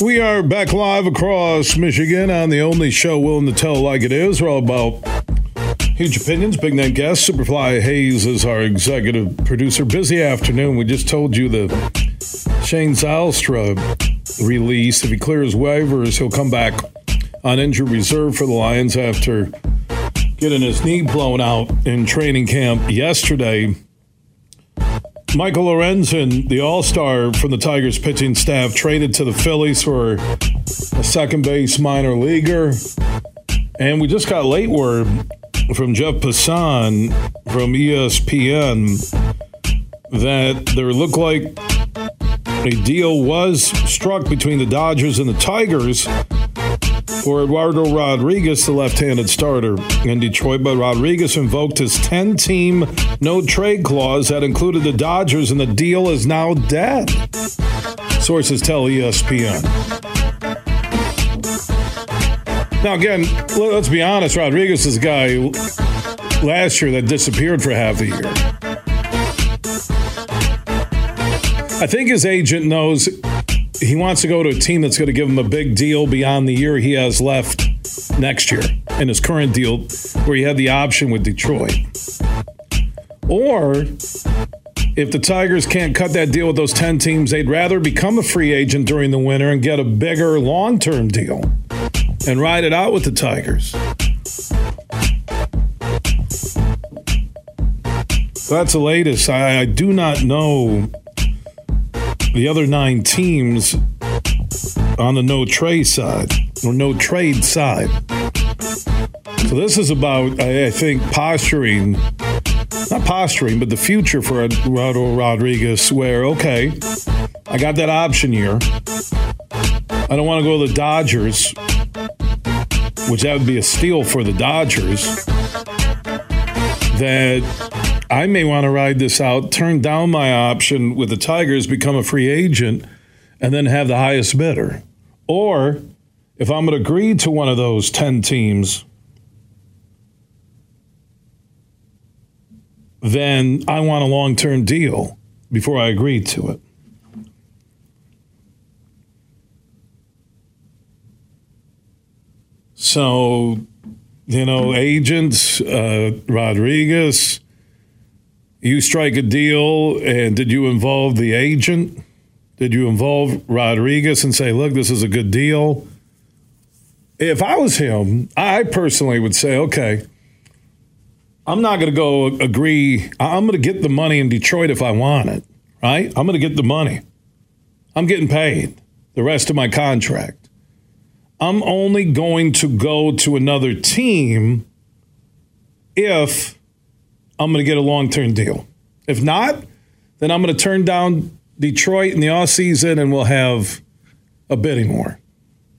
We are back live across Michigan on the only show willing to tell like it is. We're all about huge opinions, big name guests. Superfly Hayes is our executive producer. Busy afternoon. We just told you the Shane Zylstra release. If he clears waivers, he'll come back on injured reserve for the Lions after getting his knee blown out in training camp yesterday. Michael Lorenzen, the All Star from the Tigers pitching staff, traded to the Phillies for a second base minor leaguer. And we just got late word from Jeff Passan from ESPN that there looked like a deal was struck between the Dodgers and the Tigers for Eduardo Rodriguez, the left handed starter in Detroit, but Rodriguez invoked his 10 team no trade clause that included the Dodgers, and the deal is now dead. Sources tell ESPN. Now, again, let's be honest Rodriguez is a guy last year that disappeared for half the year. I think his agent knows he wants to go to a team that's going to give him a big deal beyond the year he has left next year in his current deal, where he had the option with Detroit. Or if the Tigers can't cut that deal with those 10 teams, they'd rather become a free agent during the winter and get a bigger long term deal and ride it out with the Tigers. That's the latest. I, I do not know the other nine teams on the no trade side or no trade side. So this is about, I think, posturing, not posturing, but the future for Eduardo Rodriguez, where, okay, I got that option here. I don't want to go to the Dodgers, which that would be a steal for the Dodgers. That I may want to ride this out, turn down my option with the Tigers, become a free agent, and then have the highest bidder. Or if I'm going to agree to one of those 10 teams, then I want a long term deal before I agree to it. So, you know, agents, uh, Rodriguez, you strike a deal, and did you involve the agent? Did you involve Rodriguez and say, look, this is a good deal? If I was him, I personally would say, okay, I'm not going to go agree. I'm going to get the money in Detroit if I want it, right? I'm going to get the money. I'm getting paid the rest of my contract. I'm only going to go to another team if I'm going to get a long term deal. If not, then I'm going to turn down Detroit in the off season, and we'll have a bidding war.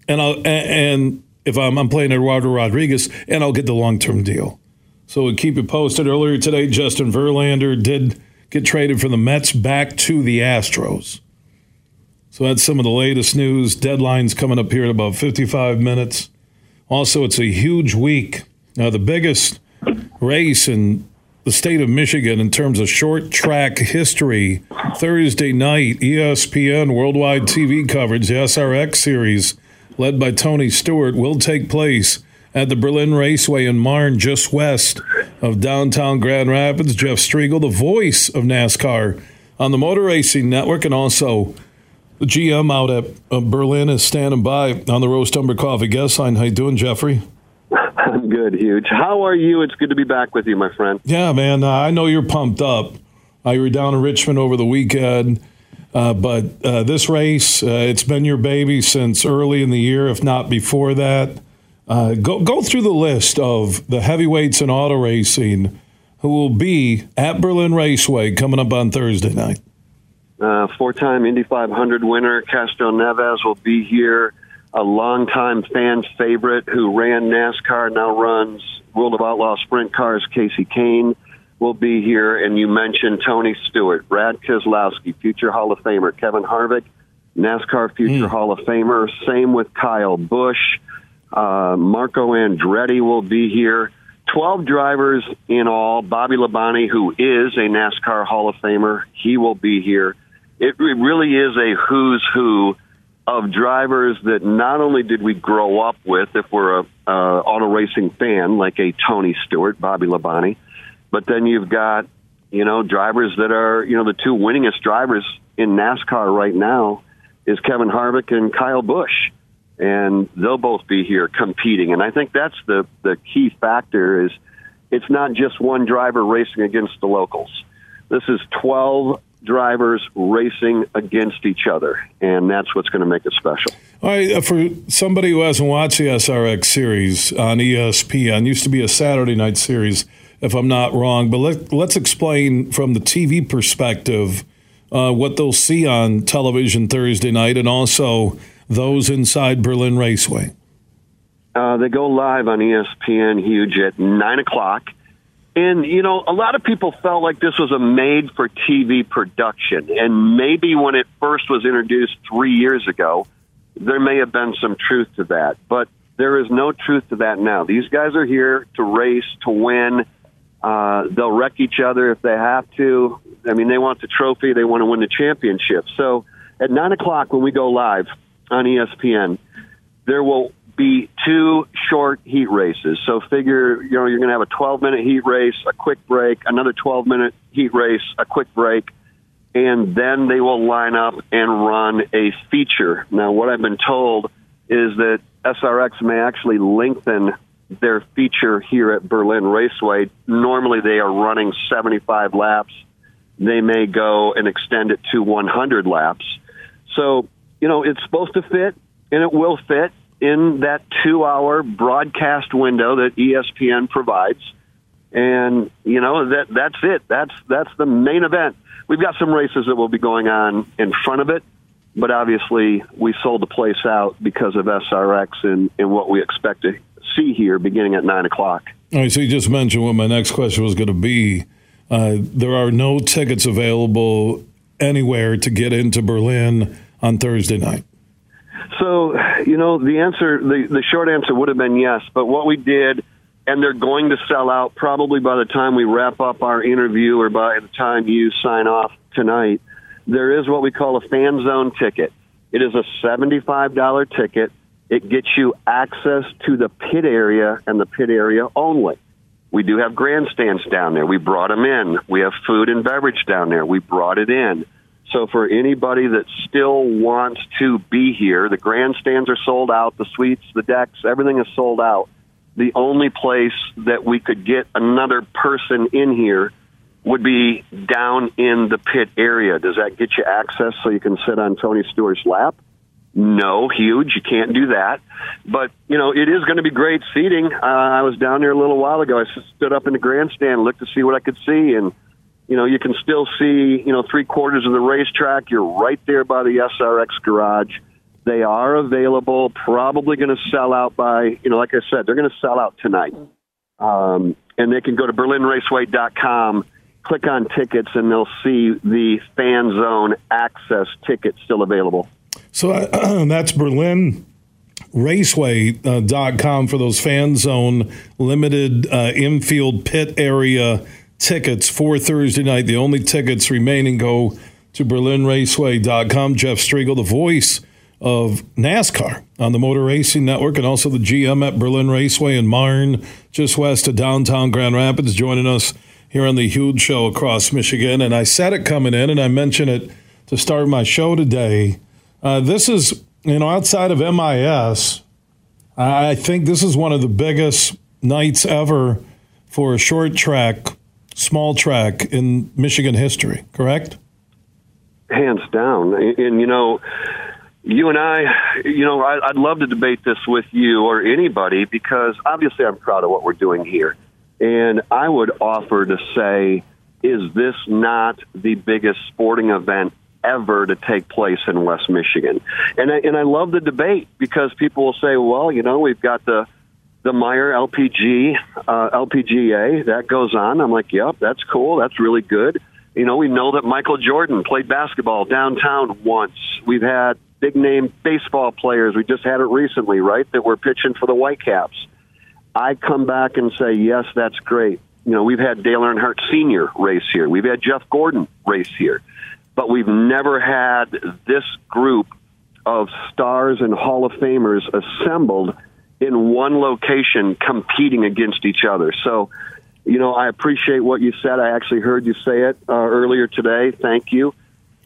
And I'll and if I'm, I'm playing Eduardo Rodriguez, and I'll get the long term deal. So we'll keep it posted. Earlier today, Justin Verlander did get traded from the Mets back to the Astros. So that's some of the latest news. Deadlines coming up here in about 55 minutes. Also, it's a huge week. Now, the biggest race in the state of Michigan in terms of short track history. Thursday night, ESPN worldwide TV coverage, the SRX series, led by Tony Stewart, will take place at the Berlin Raceway in Marne, just west of downtown Grand Rapids. Jeff Striegle, the voice of NASCAR on the Motor Racing Network, and also The GM out at uh, Berlin is standing by on the Roast Umber Coffee guest line. How you doing, Jeffrey? Good, huge. How are you? It's good to be back with you, my friend. Yeah, man. Uh, I know you're pumped up. Uh, you were down in Richmond over the weekend, uh, but uh, this race, uh, it's been your baby since early in the year, if not before that. Uh, go go through the list of the heavyweights in auto racing who will be at Berlin Raceway coming up on Thursday night. Uh, four-time Indy 500 winner Castroneves will be here. A longtime fan favorite who ran NASCAR, now runs World of Outlaw Sprint Cars, Casey Kahne will be here. And you mentioned Tony Stewart, Brad Keselowski, future Hall of Famer, Kevin Harvick, NASCAR future mm. Hall of Famer. Same with Kyle Busch. Uh, Marco Andretti will be here. 12 drivers in all. Bobby Labonte, who is a NASCAR Hall of Famer, he will be here. It really is a who's who of drivers that not only did we grow up with, if we're a uh, auto racing fan, like a Tony Stewart, Bobby Labonte, but then you've got you know drivers that are you know the two winningest drivers in NASCAR right now is Kevin Harvick and Kyle Busch and they'll both be here competing. And I think that's the the key factor is it's not just one driver racing against the locals. This is 12 drivers racing against each other, and that's what's going to make it special. All right, uh, for somebody who hasn't watched the SRX series on ESPN, used to be a Saturday night series, if I'm not wrong. But let, let's explain from the TV perspective uh, what they'll see on television Thursday night, and also those inside Berlin Raceway? Uh, they go live on ESPN Huge at 9 o'clock. And, you know, a lot of people felt like this was a made for TV production. And maybe when it first was introduced three years ago, there may have been some truth to that. But there is no truth to that now. These guys are here to race, to win. Uh, they'll wreck each other if they have to. I mean, they want the trophy, they want to win the championship. So at 9 o'clock when we go live, on ESPN, there will be two short heat races. So figure, you know, you're going to have a 12 minute heat race, a quick break, another 12 minute heat race, a quick break, and then they will line up and run a feature. Now, what I've been told is that SRX may actually lengthen their feature here at Berlin Raceway. Normally they are running 75 laps. They may go and extend it to 100 laps. So you know, it's supposed to fit and it will fit in that two hour broadcast window that ESPN provides. And, you know, that that's it. That's that's the main event. We've got some races that will be going on in front of it, but obviously we sold the place out because of SRX and, and what we expect to see here beginning at nine o'clock. All right, so you just mentioned what my next question was going to be. Uh, there are no tickets available anywhere to get into Berlin on Thursday night? So, you know, the answer, the, the short answer would have been yes. But what we did, and they're going to sell out probably by the time we wrap up our interview or by the time you sign off tonight. There is what we call a fan zone ticket. It is a $75 ticket. It gets you access to the pit area and the pit area only. We do have grandstands down there. We brought them in. We have food and beverage down there. We brought it in. So for anybody that still wants to be here, the grandstands are sold out, the suites, the decks, everything is sold out. The only place that we could get another person in here would be down in the pit area. Does that get you access so you can sit on Tony Stewart's lap? No, huge. You can't do that. But, you know, it is going to be great seating. Uh, I was down there a little while ago. I stood up in the grandstand, looked to see what I could see, and you know, you can still see, you know, three quarters of the racetrack. You're right there by the SRX garage. They are available, probably going to sell out by, you know, like I said, they're going to sell out tonight. Um, and they can go to berlinraceway.com, click on tickets, and they'll see the fan zone access ticket still available. So uh, that's Berlin raceway.com for those fan zone limited uh, infield pit area tickets for Thursday night. The only tickets remaining go to BerlinRaceway.com. Jeff Striegle, the voice of NASCAR on the Motor Racing Network, and also the GM at Berlin Raceway in Marne, just west of downtown Grand Rapids, joining us here on the Huge Show across Michigan. And I said it coming in, and I mentioned it to start my show today. Uh, this is, you know, outside of MIS, I think this is one of the biggest nights ever for a short track, small track in Michigan history, correct? Hands down. And, and you know, you and I, you know, I, I'd love to debate this with you or anybody because obviously I'm proud of what we're doing here. And I would offer to say, is this not the biggest sporting event ever to take place in West Michigan? And I, and I love the debate because people will say, well, you know, we've got the the Meijer LPG uh, LPGA that goes on. I'm like, yep, that's cool. That's really good. You know, we know that Michael Jordan played basketball downtown once. We've had big name baseball players. We just had it recently, right? That were pitching for the Whitecaps. I come back and say, yes, that's great. You know, we've had Dale Earnhardt Sr. race here. We've had Jeff Gordon race here. But we've never had this group of stars and Hall of Famers assembled in one location competing against each other. So, you know, I appreciate what you said. I actually heard you say it uh, earlier today. Thank you.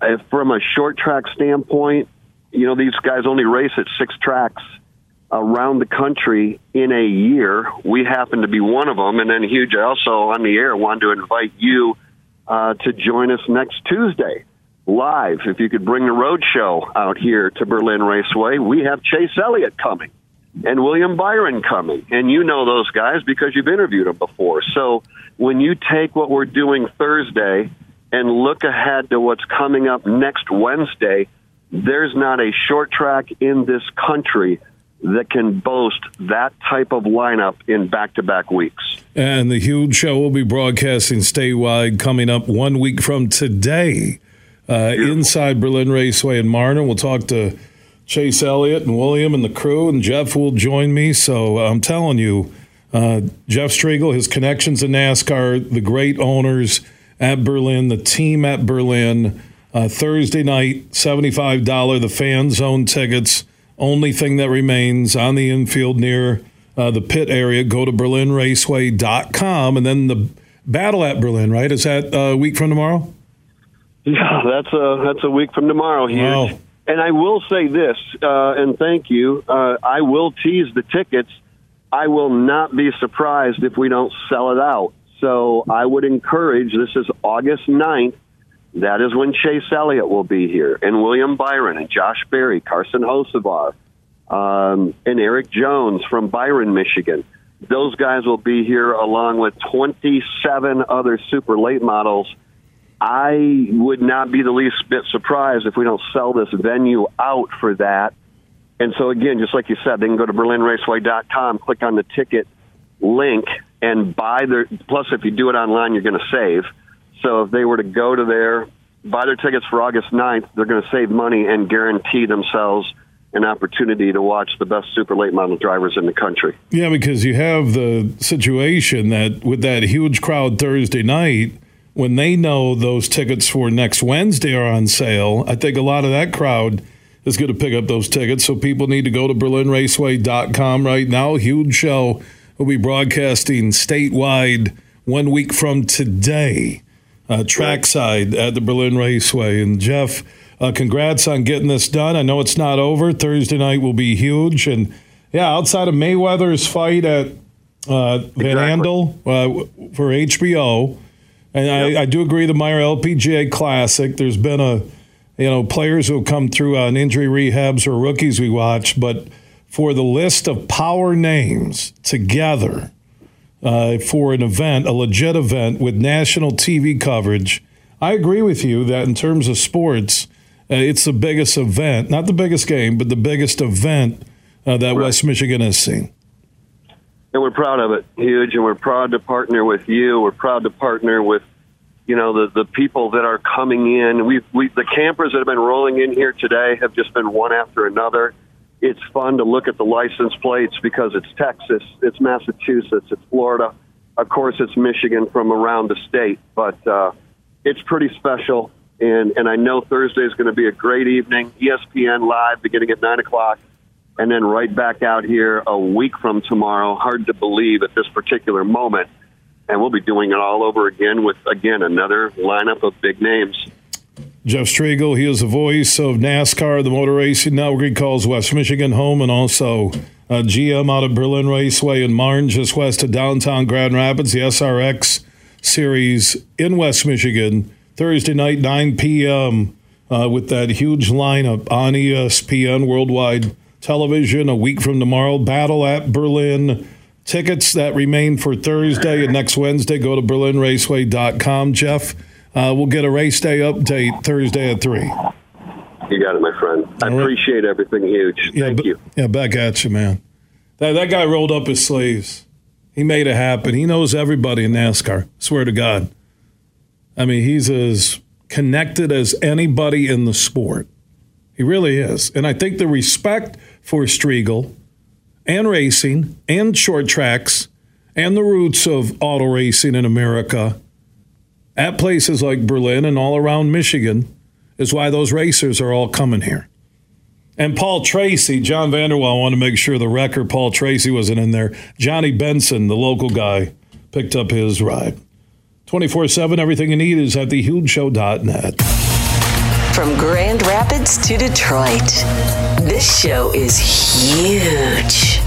If from a short track standpoint, you know, these guys only race at six tracks around the country in a year. We happen to be one of them. And then, Huge, I also on the air wanted to invite you uh, to join us next Tuesday live. If you could bring the road show out here to Berlin Raceway, we have Chase Elliott coming and William Byron coming. And you know those guys because you've interviewed them before. So when you take what we're doing Thursday and look ahead to what's coming up next Wednesday, there's not a short track in this country that can boast that type of lineup in back to back weeks. And the huge show will be broadcasting statewide coming up one week from today uh, inside Berlin Raceway in Marne. We'll talk to Chase Elliott and William and the crew, and Jeff will join me. So I'm telling you, uh, Jeff Striegle, his connections in NASCAR, the great owners at Berlin, the team at Berlin. Uh, Thursday night, $75, the fan zone tickets. Only thing that remains on the infield near uh, the pit area. Go to berlinraceway.com. And then the battle at Berlin, right? Is that uh, a week from tomorrow? Yeah, that's a, that's a week from tomorrow here. Wow. And I will say this, uh, and thank you. Uh, I will tease the tickets. I will not be surprised if we don't sell it out. So I would encourage, this is August 9th. That is when Chase Elliott will be here, and William Byron, and Josh Berry, Carson Hocevar, um, and Erik Jones from Byron, Michigan. Those guys will be here along with 27 other super late models I would not be the least bit surprised if we don't sell this venue out for that. And so, again, just like you said, they can go to berlinraceway.com, click on the ticket link, and buy their. Plus, if you do it online, you're going to save. So, if they were to go to there, buy their tickets for August 9th, they're going to save money and guarantee themselves an opportunity to watch the best super late model drivers in the country. Yeah, because you have the situation that with that huge crowd Thursday night when they know those tickets for next Wednesday are on sale, I think a lot of that crowd is going to pick up those tickets. So people need to go to berlinraceway.com right now. Huge show. We'll be broadcasting statewide one week from today, uh, trackside at the Berlin Raceway. And Jeff, uh, congrats on getting this done. I know it's not over. Thursday night will be huge. And yeah, outside of Mayweather's fight at uh, Van Andel uh, for HBO, and yep. I, I, do agree the Meijer LPGA Classic. There's been a, you know, players who have come through on injury rehabs or rookies we watch, but for the list of power names together uh, for an event, a legit event with national TV coverage, I agree with you that in terms of sports, uh, it's the biggest event, not the biggest game, but the biggest event uh, that right. West Michigan has seen and we're proud of it, huge. And we're proud to partner with you. We're proud to partner with, you know, the the people that are coming in. We we the campers that have been rolling in here today have just been one after another. It's fun to look at the license plates because it's Texas, it's Massachusetts, it's Florida, of course it's Michigan from around the state. But uh, it's pretty special, and and I know Thursday is going to be a great evening. ESPN live beginning at nine o'clock and then right back out here a week from tomorrow. Hard to believe at this particular moment. And we'll be doing it all over again with, again, another lineup of big names. Jeff Striegle, he is the voice of NASCAR, the Motor Racing Network. He calls West Michigan home and also uh, GM out of Berlin Raceway in Marne, just west of downtown Grand Rapids, the SRX series in West Michigan, Thursday night, 9 p.m., uh, with that huge lineup on ESPN Worldwide Television a week from tomorrow. Battle at Berlin. Tickets that remain for Thursday and next Wednesday, go to berlinraceway.com. Jeff, uh, we'll get a race day update Thursday at 3. You got it, my friend. I right. appreciate everything huge. Yeah, Thank but- you. Yeah, back at you, man. That, that guy rolled up his sleeves. He made it happen. He knows everybody in NASCAR. Swear to God. I mean, he's as connected as anybody in the sport. He really is. And I think the respect for Striegle and racing and short tracks and the roots of auto racing in America at places like Berlin and all around Michigan is why those racers are all coming here. And Paul Tracy, John Vanderwall, I want to make sure the record Paul Tracy wasn't in there. Johnny Benson, the local guy, picked up his ride. 24 7, everything you need is at thehugeshow.net. From Grand Rapids to Detroit, this show is huge.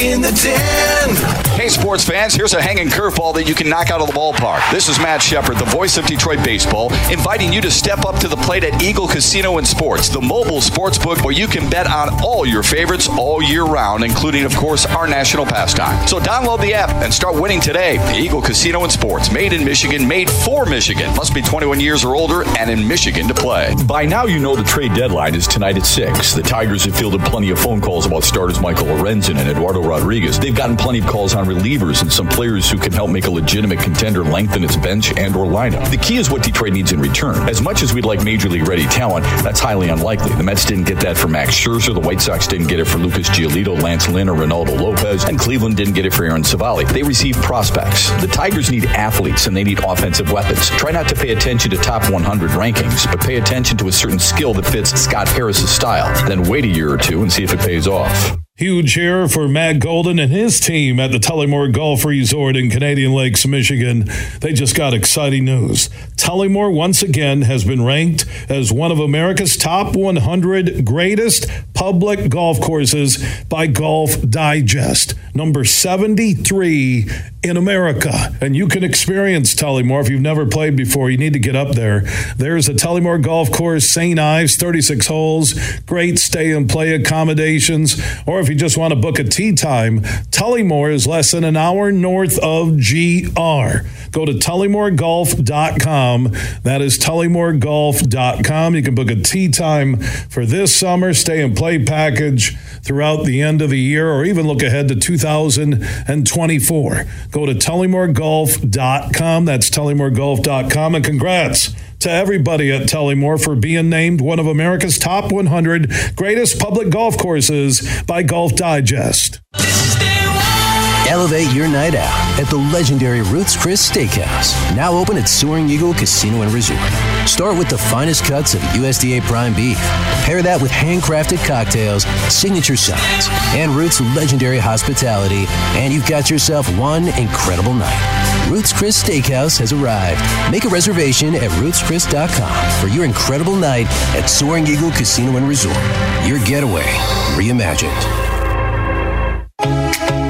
in the den. Hey, sports fans, here's a hanging curveball that you can knock out of the ballpark. This is Matt Shepard, the voice of Detroit Baseball, inviting you to step up to the plate at Eagle Casino and Sports, the mobile sports book where you can bet on all your favorites all year round, including, of course, our national pastime. So download the app and start winning today. Eagle Casino and Sports, made in Michigan, made for Michigan. Must be 21 years or older and in Michigan to play. By now, you know the trade deadline is tonight at 6. The Tigers have fielded plenty of phone calls about starters Michael Lorenzen and Eduardo Rodriguez. They've gotten plenty of calls on relievers and some players who can help make a legitimate contender lengthen its bench and or lineup. The key is what Detroit needs in return. As much as we'd like major league ready talent, that's highly unlikely. The Mets didn't get that for Max Scherzer, the White Sox didn't get it for Lucas Giolito, Lance Lynn, or Reynaldo Lopez, and Cleveland didn't get it for Aaron Civale. They receive prospects. The Tigers need athletes and they need offensive weapons. Try not to pay attention to top 100 rankings, but pay attention to a certain skill that fits Scott Harris's style. Then wait a year or two and see if it pays off. Huge here for Matt Golden and his team at the Tullymore Golf Resort in Canadian Lakes, Michigan. They just got exciting news. Tullymore once again has been ranked as one of America's top 100 greatest public golf courses by Golf Digest, number 73 in America. And you can experience Tullymore if you've never played before. You need to get up there. There's a Tullymore Golf Course, St. Ives, 36 holes, great stay and play accommodations. Or if you just want to book a tee time, Tullymore is less than an hour north of GR. Go to tullymoregolf.com. That is tullymoregolf.com. You can book a tee time for this summer, stay and play package throughout the end of the year, or even look ahead to 2024. Go to tullymoregolf.com. That's tullymoregolf.com. And congrats to everybody at Tullymore for being named one of America's top 100 greatest public golf courses by Golf Digest. Elevate your night out at the legendary Ruth's Chris Steakhouse, now open at Soaring Eagle Casino and Resort. Start with the finest cuts of USDA prime beef. Pair that with handcrafted cocktails, signature sides, and Ruth's legendary hospitality, and you've got yourself one incredible night. Ruth's Chris Steakhouse has arrived. Make a reservation at ruthschris.com for your incredible night at Soaring Eagle Casino and Resort. Your getaway reimagined.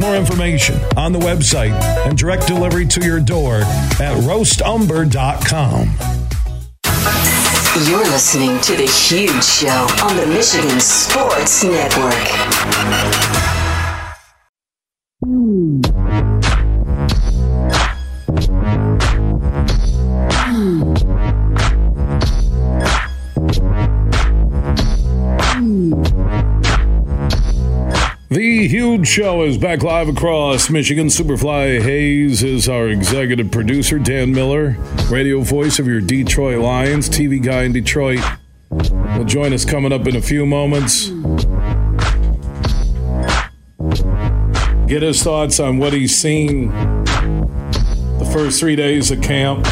More information on the website and direct delivery to your door at roastumber.com. You're listening to The Huge Show on the Michigan Sports Network. Huge Show is back live across Michigan. Superfly Hayes is our executive producer. Dan Miller, radio voice of your Detroit Lions, TV guy in Detroit. will join us coming up in a few moments. Get his thoughts on what he's seen the first three days of camp.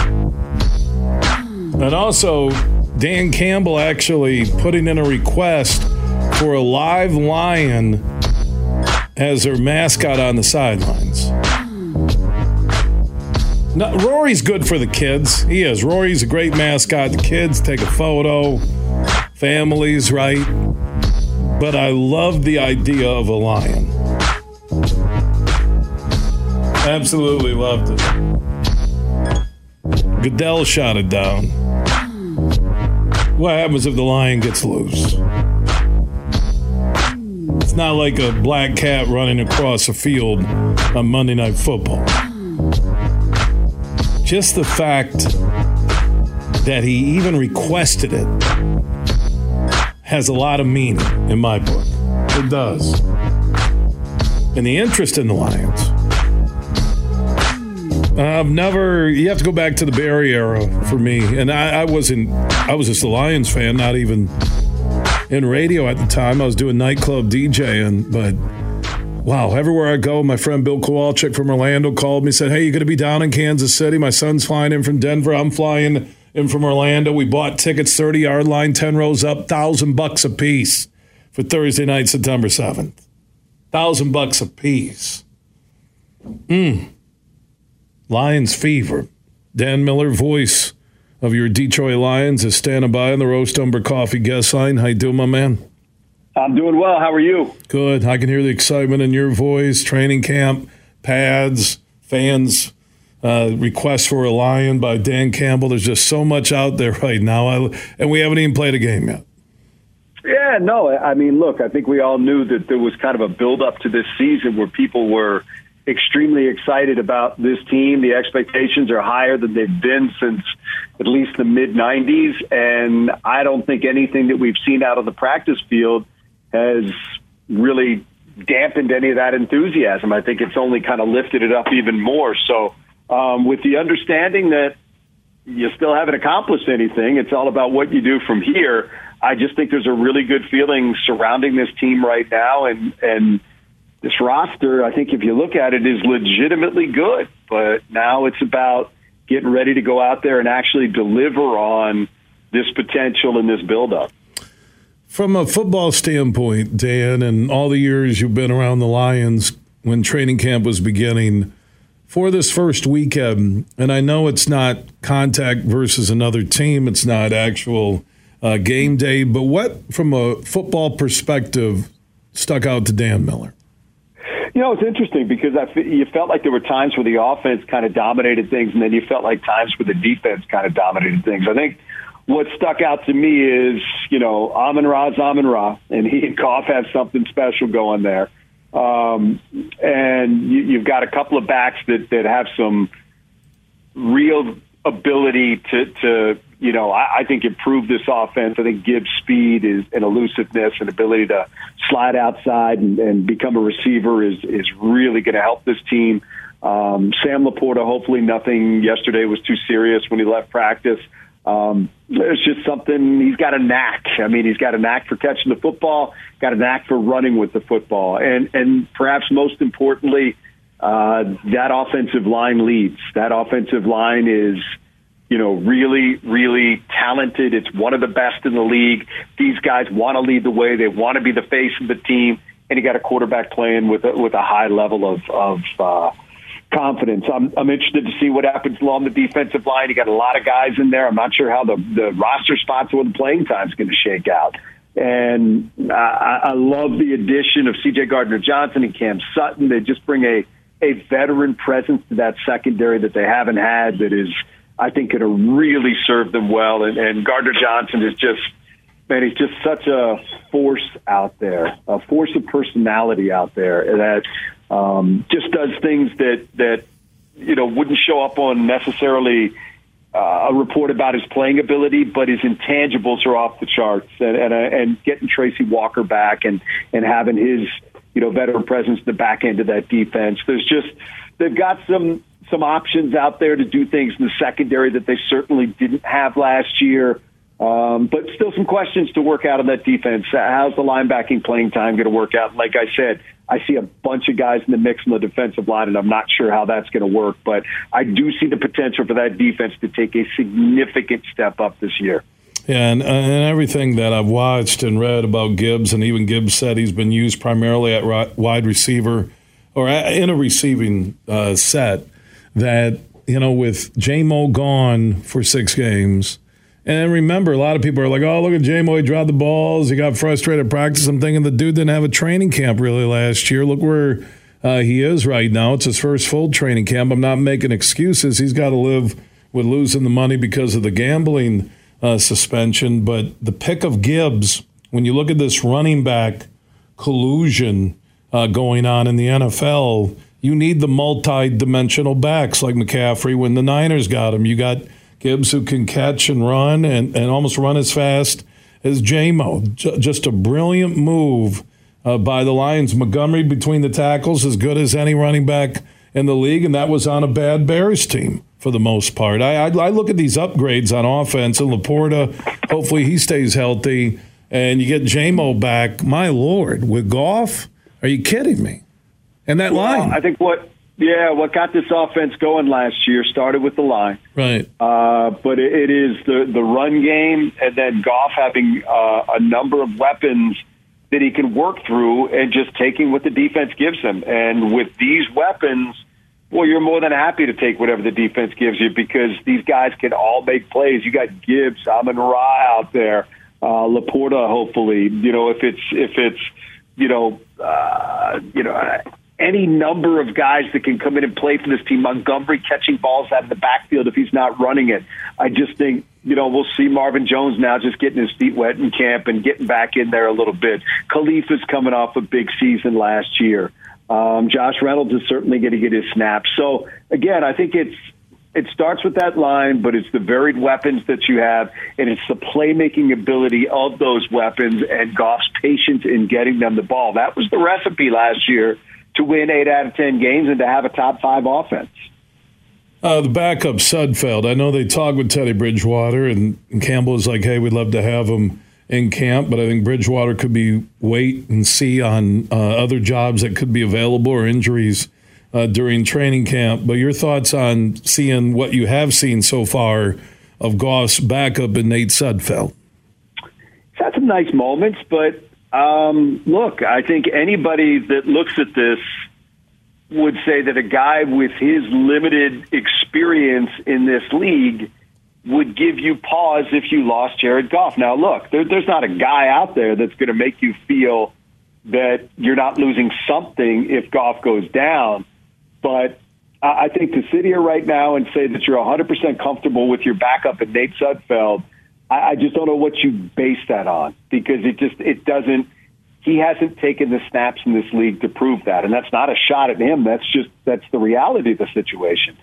And also, Dan Campbell actually putting in a request for a live lion as their mascot on the sidelines. Now, Rory's good for the kids. He is. Rory's a great mascot. The kids take a photo, families, right? But I love the idea of a lion. Absolutely loved it. Goodell shot it down. What happens if the lion gets loose? It's not like a black cat running across a field on Monday Night Football. Just the fact that he even requested it has a lot of meaning in my book. It does. And the interest in the Lions I've never. You have to go back to the Barry era for me, and I, I wasn't. I was just a Lions fan, not even in radio at the time. I was doing nightclub DJing, but wow, everywhere I go, my friend Bill Kowalczyk from Orlando called me, said, "Hey, you going to be down in Kansas City? My son's flying in from Denver. I'm flying in from Orlando. We bought tickets, thirty yard line, ten rows up, thousand bucks a piece for Thursday night, September seventh. Thousand bucks a piece. Hmm. Lions Fever. Dan Miller, voice of your Detroit Lions, is standing by on the Roast Umber Coffee guest line. How you doing, my man? I'm doing well. How are you? Good. I can hear the excitement in your voice. Training camp, pads, fans, uh, request for a lion by Dan Campbell. There's just so much out there right now, I, and we haven't even played a game yet. Yeah, no. I mean, look, I think we all knew that there was kind of a build up to this season where people were extremely excited about this team. The expectations are higher than they've been since at least the mid 90s. And I don't think anything that we've seen out of the practice field has really dampened any of that enthusiasm. I think it's only kind of lifted it up even more. So, um, with the understanding that you still haven't accomplished anything, it's all about what you do from here. I just think there's a really good feeling surrounding this team right now, and and this roster, I think if you look at it, is legitimately good. But now it's about getting ready to go out there and actually deliver on this potential and this buildup. From a football standpoint, Dan, and all the years you've been around the Lions when training camp was beginning, for this first weekend, and I know it's not contact versus another team, it's not actual uh, game day, but what, from a football perspective, stuck out to Dan Miller? You know, it's interesting because I f- you felt like there were times where the offense kind of dominated things, and then you felt like times where the defense kind of dominated things. I think what stuck out to me is, you know, Amon Ra's Amon Ra, and he and Goff have something special going there. Um, and you, you've got a couple of backs that, that have some real ability to, to you know, I, I think improve this offense. I think Gibbs' speed is and elusiveness and ability to slide outside and, and become a receiver is is really going to help this team. Um, Sam LaPorta, hopefully nothing yesterday was too serious when he left practice. Um, it's just something he's got a knack. I mean, he's got a knack for catching the football, got a knack for running with the football, and and perhaps most importantly, uh, that offensive line leads. That offensive line is you know, really, really talented. It's one of the best in the league. These guys want to lead the way. They want to be the face of the team, and you got a quarterback playing with a, with a high level of of uh, confidence. I'm I'm interested to see what happens along the defensive line. You got a lot of guys in there. I'm not sure how the the roster spots or the playing time is going to shake out. And I, I love the addition of C.J. Gardner Johnson and Cam Sutton. They just bring a a veteran presence to that secondary that they haven't had. That is I think could have really served them well. And, and Gardner Johnson is just, man, he's just such a force out there, a force of personality out there that um, just does things that that you know wouldn't show up on necessarily uh, a report about his playing ability, but his intangibles are off the charts. And and, uh, and getting Tracy Walker back and and having his you know veteran presence in the back end of that defense, there's just they've got some some options out there to do things in the secondary that they certainly didn't have last year. Um, but still some questions to work out on that defense. How's the linebacking playing time going to work out? Like I said, I see a bunch of guys in the mix on the defensive line, and I'm not sure how that's going to work. But I do see the potential for that defense to take a significant step up this year. Yeah, and, and everything that I've watched and read about Gibbs, and even Gibbs said he's been used primarily at wide receiver or in a receiving uh, set. That you know, with J-Mo gone for six games, and remember, a lot of people are like, "Oh, look at J-Mo, he dropped the balls, he got frustrated at practice." I'm thinking the dude didn't have a training camp really last year. Look where uh, he is right now. It's his first full training camp. I'm not making excuses. He's got to live with losing the money because of the gambling uh, suspension. But the pick of Gibbs, when you look at this running back collusion uh, going on in the NFL, you need the multi-dimensional backs like McCaffrey. When the Niners got him, you got Gibbs who can catch and run and, and almost run as fast as J-Mo. J- just a brilliant move uh, by the Lions. Montgomery between the tackles, as good as any running back in the league, and that was on a bad Bears team for the most part. I, I, I look at these upgrades on offense, and LaPorta, hopefully he stays healthy, and you get JMO back. My Lord, with Goff, are you kidding me? And that well, line. I think what yeah, what got this offense going last year started with the line, right? Uh, but it, it is the the run game, and then Goff having uh, a number of weapons that he can work through, and just taking what the defense gives him. And with these weapons, well, you're more than happy to take whatever the defense gives you because these guys can all make plays. You got Gibbs, Amon Ra out there, uh, LaPorta. Hopefully, you know if it's if it's you know uh, you know any number of guys that can come in and play for this team. Montgomery catching balls out of the backfield if he's not running it. I just think you know, we'll see Marvin Jones now just getting his feet wet in camp and getting back in there a little bit. Kalif is coming off a big season last year. Um, Josh Reynolds is certainly going to get his snaps. So again, I think it's it starts with that line, but it's the varied weapons that you have, and it's the playmaking ability of those weapons and Goff's patience in getting them the ball. That was the recipe last year to win eight out of ten games and to have a top five offense. Uh, the backup Sudfeld. I know they talked with Teddy Bridgewater, and, Campbell is like, "Hey, we'd love to have him." in camp, but I think Bridgewater could be wait and see on uh, other jobs that could be available or injuries uh, during training camp. But your thoughts on seeing what you have seen so far of Goff's backup and Nate Sudfeld? He's had some nice moments, but um, look, I think anybody that looks at this would say that a guy with his limited experience in this league – would give you pause if you lost Jared Goff. Now, look, there, there's not a guy out there that's going to make you feel that you're not losing something if Goff goes down. But I think to sit here right now and say that you're 100% comfortable with your backup at Nate Sudfeld, I, I just don't know what you base that on because it just it doesn't. He hasn't taken the snaps in this league to prove that, and that's not a shot at him. That's just that's the reality of the situation.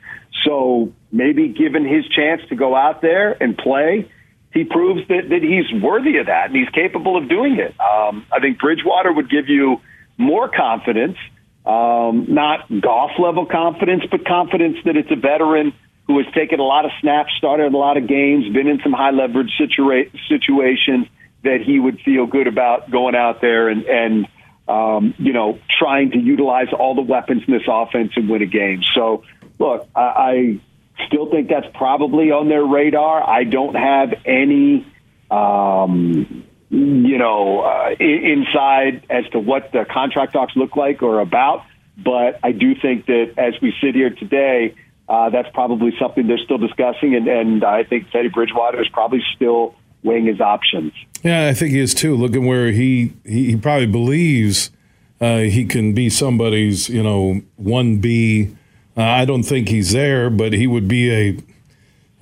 So maybe given his chance to go out there and play, he proves that, that he's worthy of that and he's capable of doing it. Um, I think Bridgewater would give you more confidence, um, not Goff level confidence, but confidence that it's a veteran who has taken a lot of snaps, started a lot of games, been in some high leverage situa- situations that he would feel good about going out there and, and um, you know, trying to utilize all the weapons in this offense and win a game. So, look, I, I still think that's probably on their radar. I don't have any, um, you know, uh, inside as to what the contract talks look like or about. But I do think that as we sit here today, uh, that's probably something they're still discussing, and, and I think Teddy Bridgewater is probably still weighing his options. Yeah, I think he is too. Looking where he he, he probably believes uh, he can be somebody's, you know, one B uh, I don't think he's there, but he would be a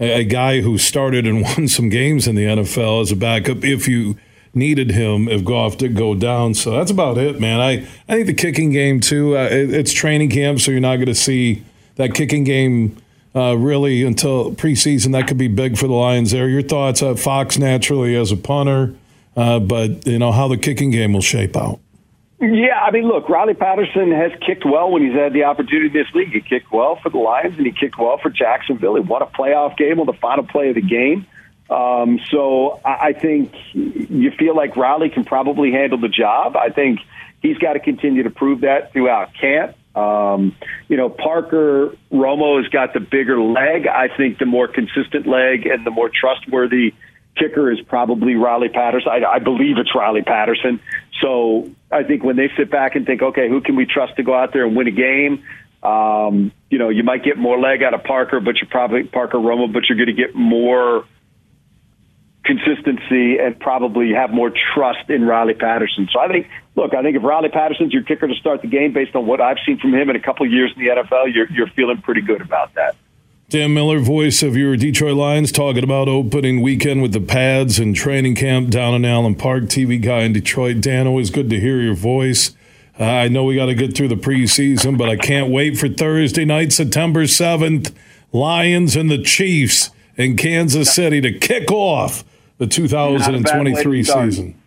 a guy who started and won some games in the NFL as a backup if you needed him if Goff did go down. So that's about it, man. I, I think the kicking game, too, uh, it, it's training camp, so you're not going to see that kicking game uh, really until preseason. That could be big for the Lions there. Your thoughts? Uh, Fox naturally as a punter, uh, but, you know, how the kicking game will shape out. Yeah, I mean, look, Riley Patterson has kicked well when he's had the opportunity this league. He kicked well for the Lions and he kicked well for Jacksonville. He won a playoff game on the final play of the game. Um, so I think you feel like Riley can probably handle the job. I think he's got to continue to prove that throughout camp. Um, you know, Parker Romo has got the bigger leg. I think the more consistent leg and the more trustworthy kicker is probably Riley Patterson. I, I believe it's Riley Patterson. So I think when they sit back and think, okay, who can we trust to go out there and win a game? Um, you know, you might get more leg out of Parker, but you're probably Parker Romo, but you're going to get more consistency and probably have more trust in Riley Patterson. So I think, look, I think if Riley Patterson's your kicker to start the game, based on what I've seen from him in a couple years in the NFL, you're you're feeling pretty good about that. Dan Miller, voice of your Detroit Lions, talking about opening weekend with the pads and training camp down in Allen Park. TV guy in Detroit. Dan, always good to hear your voice. Uh, I know we got to get through the preseason, but I can't wait for Thursday night, September 7th. Lions and the Chiefs in Kansas City to kick off the 2023 season.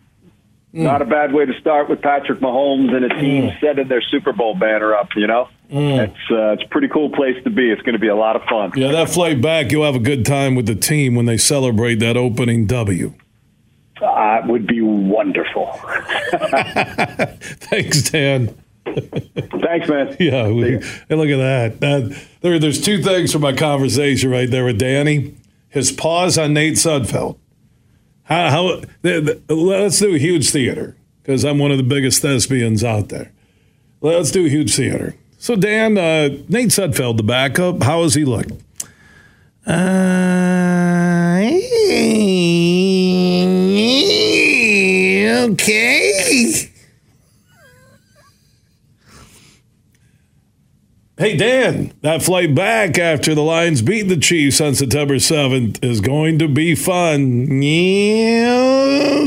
Not a bad way to start with Patrick Mahomes and a team mm. setting their Super Bowl banner up. You know, mm. it's uh, it's a pretty cool place to be. It's going to be a lot of fun. Yeah, that flight back, you'll have a good time with the team when they celebrate that opening W. Uh, it would be wonderful. Thanks, Dan. Thanks, man. Yeah, we, hey, look at that. that there, there's two things from my conversation right there with Danny. His pause on Nate Sudfeld how, how let's do huge theater because I'm one of the biggest thespians out there. Let's do huge theater. So Dan, uh, Nate Sudfeld, the backup, how is he look? Uh, okay. Hey, Dan, that flight back after the Lions beat the Chiefs on September 7th is going to be fun.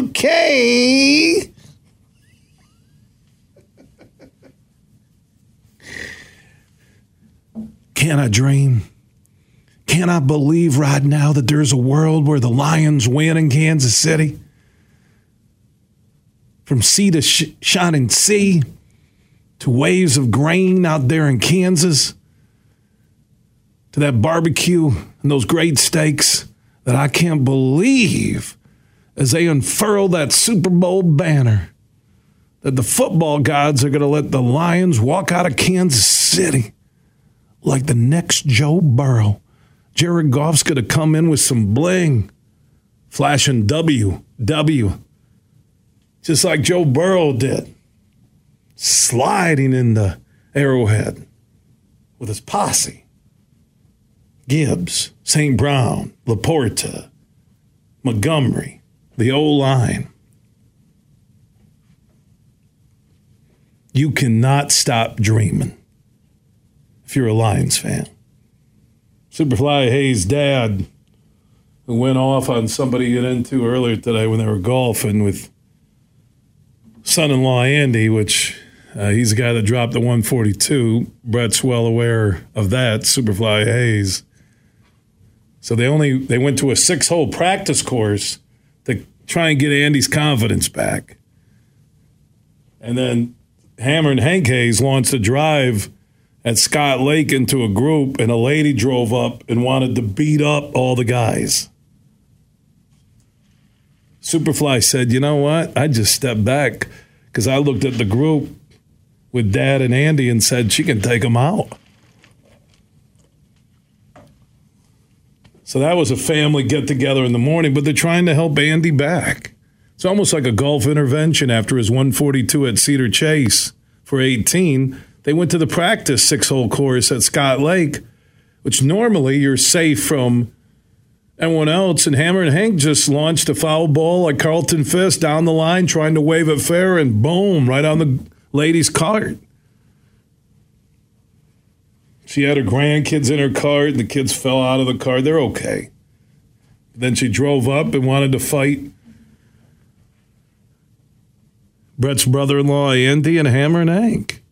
Okay. Can I dream? Can I believe right now that there's a world where the Lions win in Kansas City? From sea to sh- shining sea to waves of grain out there in Kansas, to that barbecue and those great steaks that I can't believe as they unfurl that Super Bowl banner that the football gods are going to let the Lions walk out of Kansas City like the next Joe Burrow. Jared Goff's going to come in with some bling, flashing W, W, just like Joe Burrow did sliding in the arrowhead with his posse Gibbs, St. Brown, LaPorta, Montgomery, the old line. You cannot stop dreaming if you're a Lions fan. Superfly Hayes' dad, who went off on somebody you got into earlier today when they were golfing with son in law Andy, which uh, he's the guy that dropped the 142. Brett's well aware of that. Superfly Hayes. So they only they went to a six hole practice course to try and get Andy's confidence back. And then Hammer and Hank Hayes launched a drive at Scott Lake into a group, and a lady drove up and wanted to beat up all the guys. Superfly said, You know what? I just stepped back because I looked at the group with Dad and Andy and said she can take them out. So that was a family get together in the morning, but they're trying to help Andy back. It's almost like a golf intervention after his 142 at Cedar Chase for 18. They went to the practice six hole course at Scott Lake, which normally you're safe from everyone else. And Hammer and Hank just launched a foul ball like Carlton Fisk down the line, trying to wave it fair, and boom, right on the lady's cart. She had her grandkids in her cart, and the kids fell out of the car. They're okay. Then she drove up and wanted to fight Brett's brother in law, Andy, and Hammer and Hank.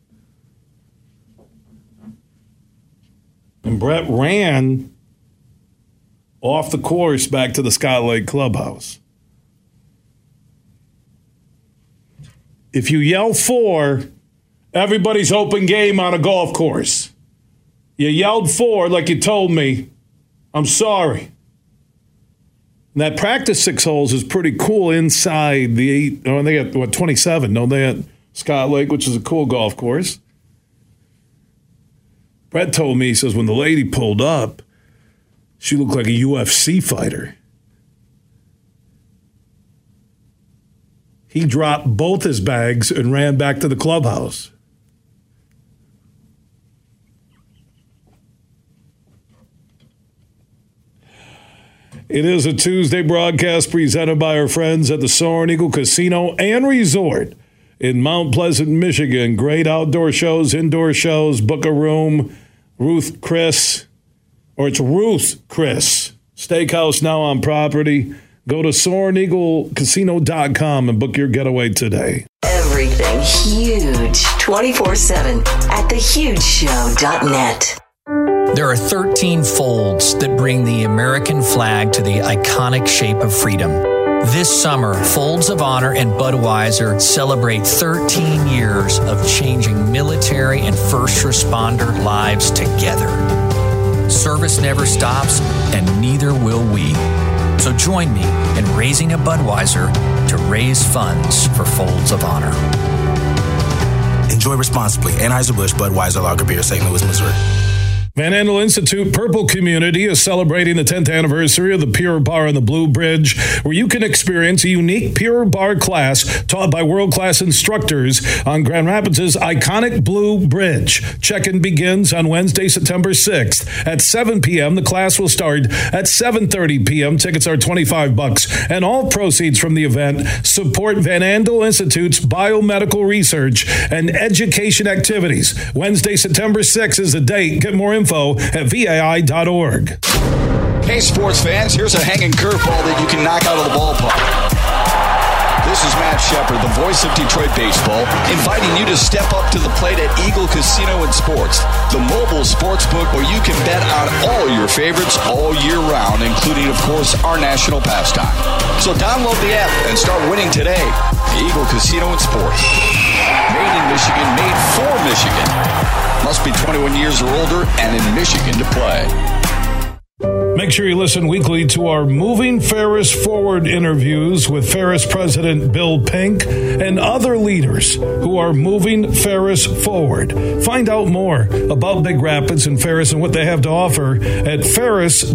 And Brett ran off the course back to the Scott Lake clubhouse. If you yell four, everybody's open game on a golf course. You yelled four like you told me. I'm sorry. And that practice six holes is pretty cool inside the eight. Oh, and they got what twenty seven? No, they had Scott Lake, which is a cool golf course. Brett told me he says when the lady pulled up, she looked like a UFC fighter. He dropped both his bags and ran back to the clubhouse. It is a Tuesday broadcast presented by our friends at the Soaring Eagle Casino and Resort in Mount Pleasant, Michigan. Great outdoor shows, indoor shows, book a room. Ruth Chris, or it's Ruth's Chris, Steakhouse now on property. Go to SoaringEagleCasino.com and book your getaway today. Everything huge 24 7 at thehugeshow.net. There are 13 folds that bring the American flag to the iconic shape of freedom. This summer, Folds of Honor and Budweiser celebrate 13 years of changing military and first responder lives together. Service never stops, and neither will we. So join me in raising a Budweiser to raise funds for Folds of Honor. Enjoy responsibly. Anheuser-Busch Budweiser Lager Beer, St. Louis, Missouri. Van Andel Institute Purple Community is celebrating the 10th anniversary of the Pure Barre on the Blue Bridge, where you can experience a unique Pure Barre class taught by world class instructors on Grand Rapids' iconic Blue Bridge. Check in begins on Wednesday, September 6th at 7 p.m. The class will start at 7:30 p.m. Tickets are 25 bucks, and all proceeds from the event support Van Andel Institute's biomedical research and education activities. Wednesday, September 6th is the date. Get more info at vai.org. Hey, sports fans, here's a hanging curveball that you can knock out of the ballpark. This is Matt Shepard, the voice of Detroit baseball, inviting you to step up to the plate at Eagle Casino and Sports, the mobile sports book where you can bet on all your favorites all year round, including, of course, our national pastime. So download the app and start winning today. Eagle Casino and Sports. Made in Michigan, made for Michigan. Must be 21 years or older and in Michigan to play. Make sure you listen weekly to our Moving Ferris Forward interviews with Ferris President Bill Pink and other leaders who are moving Ferris forward. Find out more about Big Rapids and Ferris and what they have to offer at ferris.edu.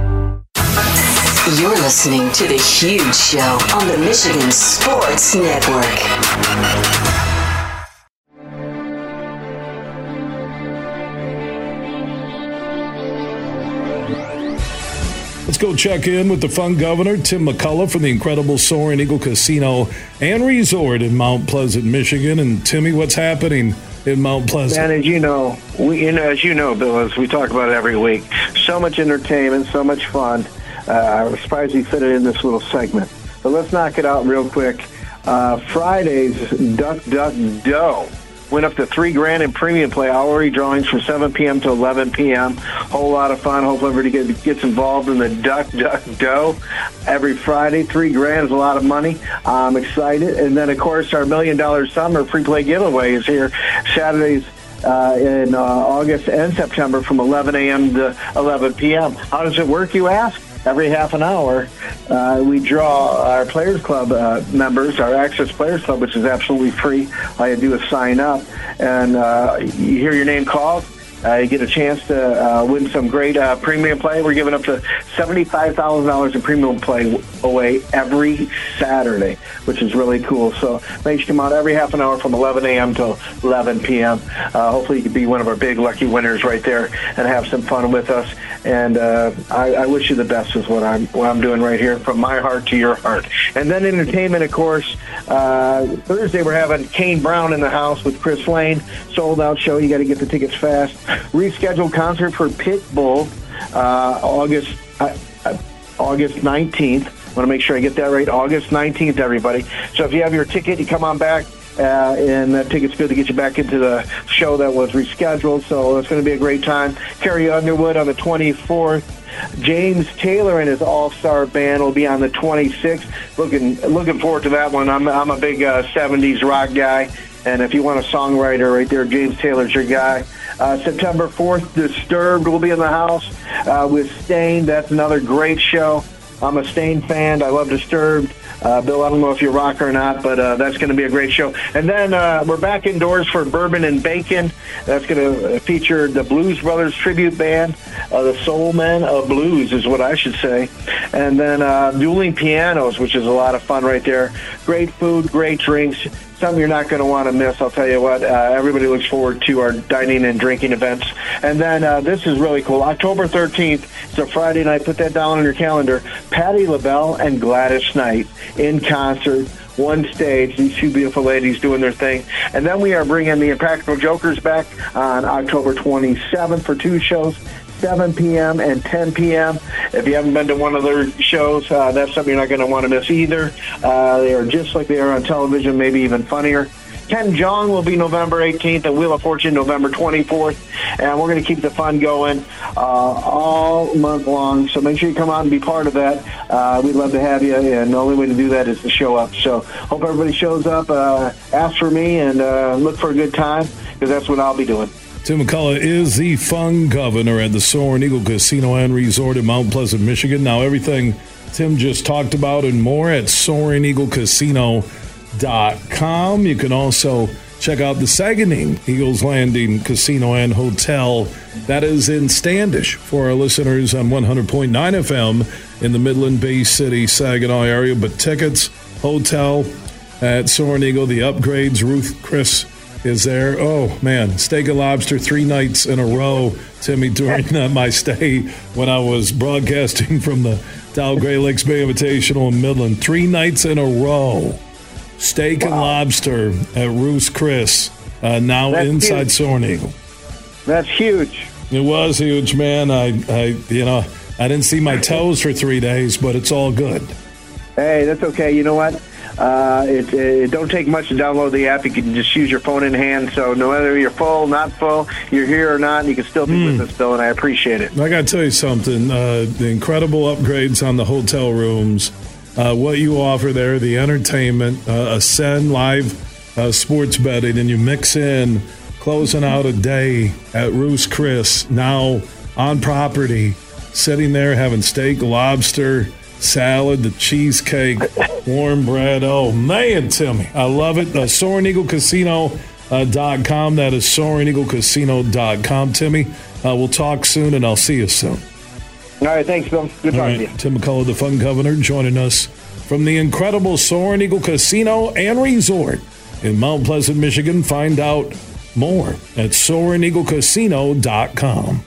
You're listening to The Huge Show on the Michigan Sports Network. Let's go check in with the fun governor, Tim McCullough from the incredible Soaring Eagle Casino and Resort in Mount Pleasant, Michigan. And Timmy, what's happening in Mount Pleasant? And as you know, we, you know, as you know, Bill, as we talk about it every week, so much entertainment, so much fun. Uh, I was surprised he fit it in this little segment. But let's knock it out real quick. Uh, Friday's Duck Duck Doe went up to three grand in premium play hourly drawings from 7 p.m. to 11 p.m. Whole lot of fun. Hope everybody get, gets involved in the Duck Duck Doe every Friday. Three grand is a lot of money. I'm excited. And then, of course, our million dollar summer free play giveaway is here Saturdays. Uh, in uh, August and September from 11 a.m. to 11 p.m. How does it work, you ask? Every half an hour, uh, we draw our Players Club uh, members, our Access Players Club, which is absolutely free. All you do is sign up, and uh, you hear your name called. Uh, you get a chance to uh, win some great uh, premium play. We're giving up to seventy-five thousand dollars in premium play away every Saturday, which is really cool. So make sure you come out every half an hour from 11 a.m. to 11 p.m. Uh, hopefully, you can be one of our big lucky winners right there and have some fun with us. And uh, I, I wish you the best with what I'm what I'm doing right here from my heart to your heart. And then entertainment, of course. Uh, Thursday we're having Kane Brown in the house with Chris Lane. Sold out show. You got to get the tickets fast. Rescheduled concert for Pitbull uh, August. Uh, August 19th. I want to make sure I get that right. August 19th, everybody. So if you have your ticket, you come on back. Uh, and that ticket's good to get you back into the show that was rescheduled. So it's going to be a great time. Carrie Underwood on the 24th. James Taylor and his all-star band will be on the 26th. Looking looking forward to that one. I'm I'm a big uh, 70s rock guy, and if you want a songwriter right there, James Taylor's your guy. Uh, September 4th, Disturbed will be in the house uh, with Staind. That's another great show. I'm a Staind fan. I love Disturbed. Uh, Bill, I don't know if you're rock or not, but uh, that's going to be a great show. And then uh, we're back indoors for Bourbon and Bacon. That's going to feature the Blues Brothers tribute band, uh, the Soul Men of Blues is what I should say. And then uh, Dueling Pianos, which is a lot of fun right there. Great food, great drinks something you're not going to want to miss. I'll tell you what. Uh, everybody looks forward to our dining and drinking events. And then uh, this is really cool. October 13th, it's a Friday night. Put that down on your calendar. Patti LaBelle and Gladys Knight in concert one stage. These two beautiful ladies doing their thing. And then we are bringing the Impractical Jokers back on October 27th for two shows. 7 p.m. and 10 p.m. If you haven't been to one of their shows, uh, that's something you're not going to want to miss either. Uh, they are just like they are on television, maybe even funnier. Ken Jeong will be November 18th and Wheel of Fortune November 24th. And we're going to keep the fun going uh, all month long. So make sure you come out and be part of that. Uh, we'd love to have you. And the only way to do that is to show up. So hope everybody shows up. Uh, ask for me and uh, look for a good time because that's what I'll be doing. Tim McCullough is the fun governor at the Soaring Eagle Casino and Resort in Mount Pleasant, Michigan. Now, everything Tim just talked about and more at SoaringEagleCasino.com. You can also check out the Saganing Eagles Landing Casino and Hotel. That is in Standish for our listeners on 100.9 FM in the Midland Bay City, Saginaw area. But tickets, hotel at Soaring Eagle, the upgrades, Ruth Chris is there. Oh man, steak and lobster three nights in a row, Timmy, during uh, my stay when I was broadcasting from the Dow Great Lakes Bay Invitational in Midland. Three nights in a row, steak wow. and lobster at Ruth's Chris. Uh, now That's inside huge. Soaring Eagle. That's huge. It was huge, man. I, I, you know, I didn't see my toes for three days, but it's all good. Hey, that's okay. You know what? Uh, it, it don't take much to download the app. You can just use your phone in hand. So no matter you're full, not full, you're here or not, you can still be mm. with us, Bill. And I appreciate it. I got to tell you something. Uh, the incredible upgrades on the hotel rooms, uh, what you offer there, the entertainment, uh, Ascend live uh, sports betting, and you mix in closing out a day at Ruth's Chris now on property, sitting there having steak, lobster salad, the cheesecake, warm bread. Oh, man, Timmy. I love it. Uh, Soaring Eagle Casino. Uh, dot com. That is SoaringEagleCasino.com. Timmy, uh, we'll talk soon, and I'll see you soon. All right, thanks, Bill. Good talking right. to you. Tim McCullough, the Fun Governor, joining us from the incredible Soaring Eagle Casino and Resort in Mount Pleasant, Michigan. Find out more at SoaringEagleCasino.com.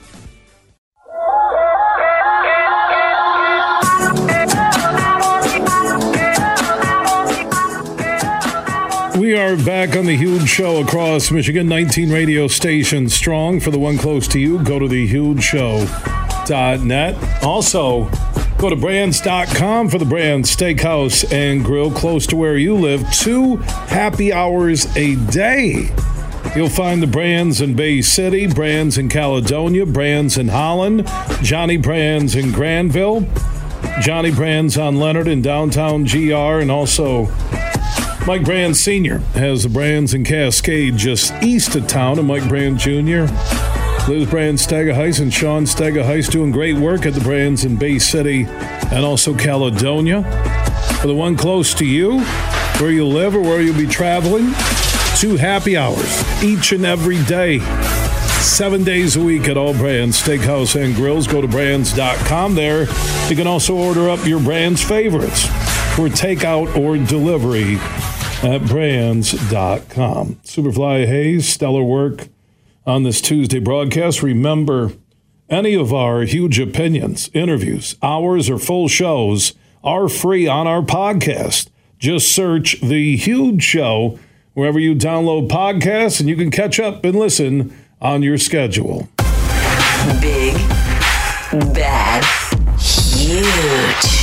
We are back on the huge show across Michigan, 19 radio stations strong. For the one close to you, go to thehugeshow.net. Also, go to branns.com for the Brann's Steakhouse and Grill close to where you live. Two happy hours a day. You'll find the Brann's in Bay City, Brann's in Caledonia, Brann's in Holland, Johnny Brann's in Grandville, Johnny Brann's on Leonard in downtown GR, and also Mike Brann Sr. has the Brann's in Cascade just east of town, and Mike Brann Jr. Liz Brann Stegaheis and Sean Stegaheis doing great work at the Brann's in Bay City and also Caledonia. For the one close to you, where you live or where you'll be traveling, two happy hours each and every day. Seven days a week at all Brann's, steakhouse and grills. Go to branns.com. There, you can also order up your Brann's favorites for takeout or delivery at branns.com. Superfly Hayes, stellar work on this Tuesday broadcast. Remember, any of our huge opinions, interviews, hours, or full shows are free on our podcast. Just search The Huge Show wherever you download podcasts, and you can catch up and listen on your schedule. Big, bad, Huge.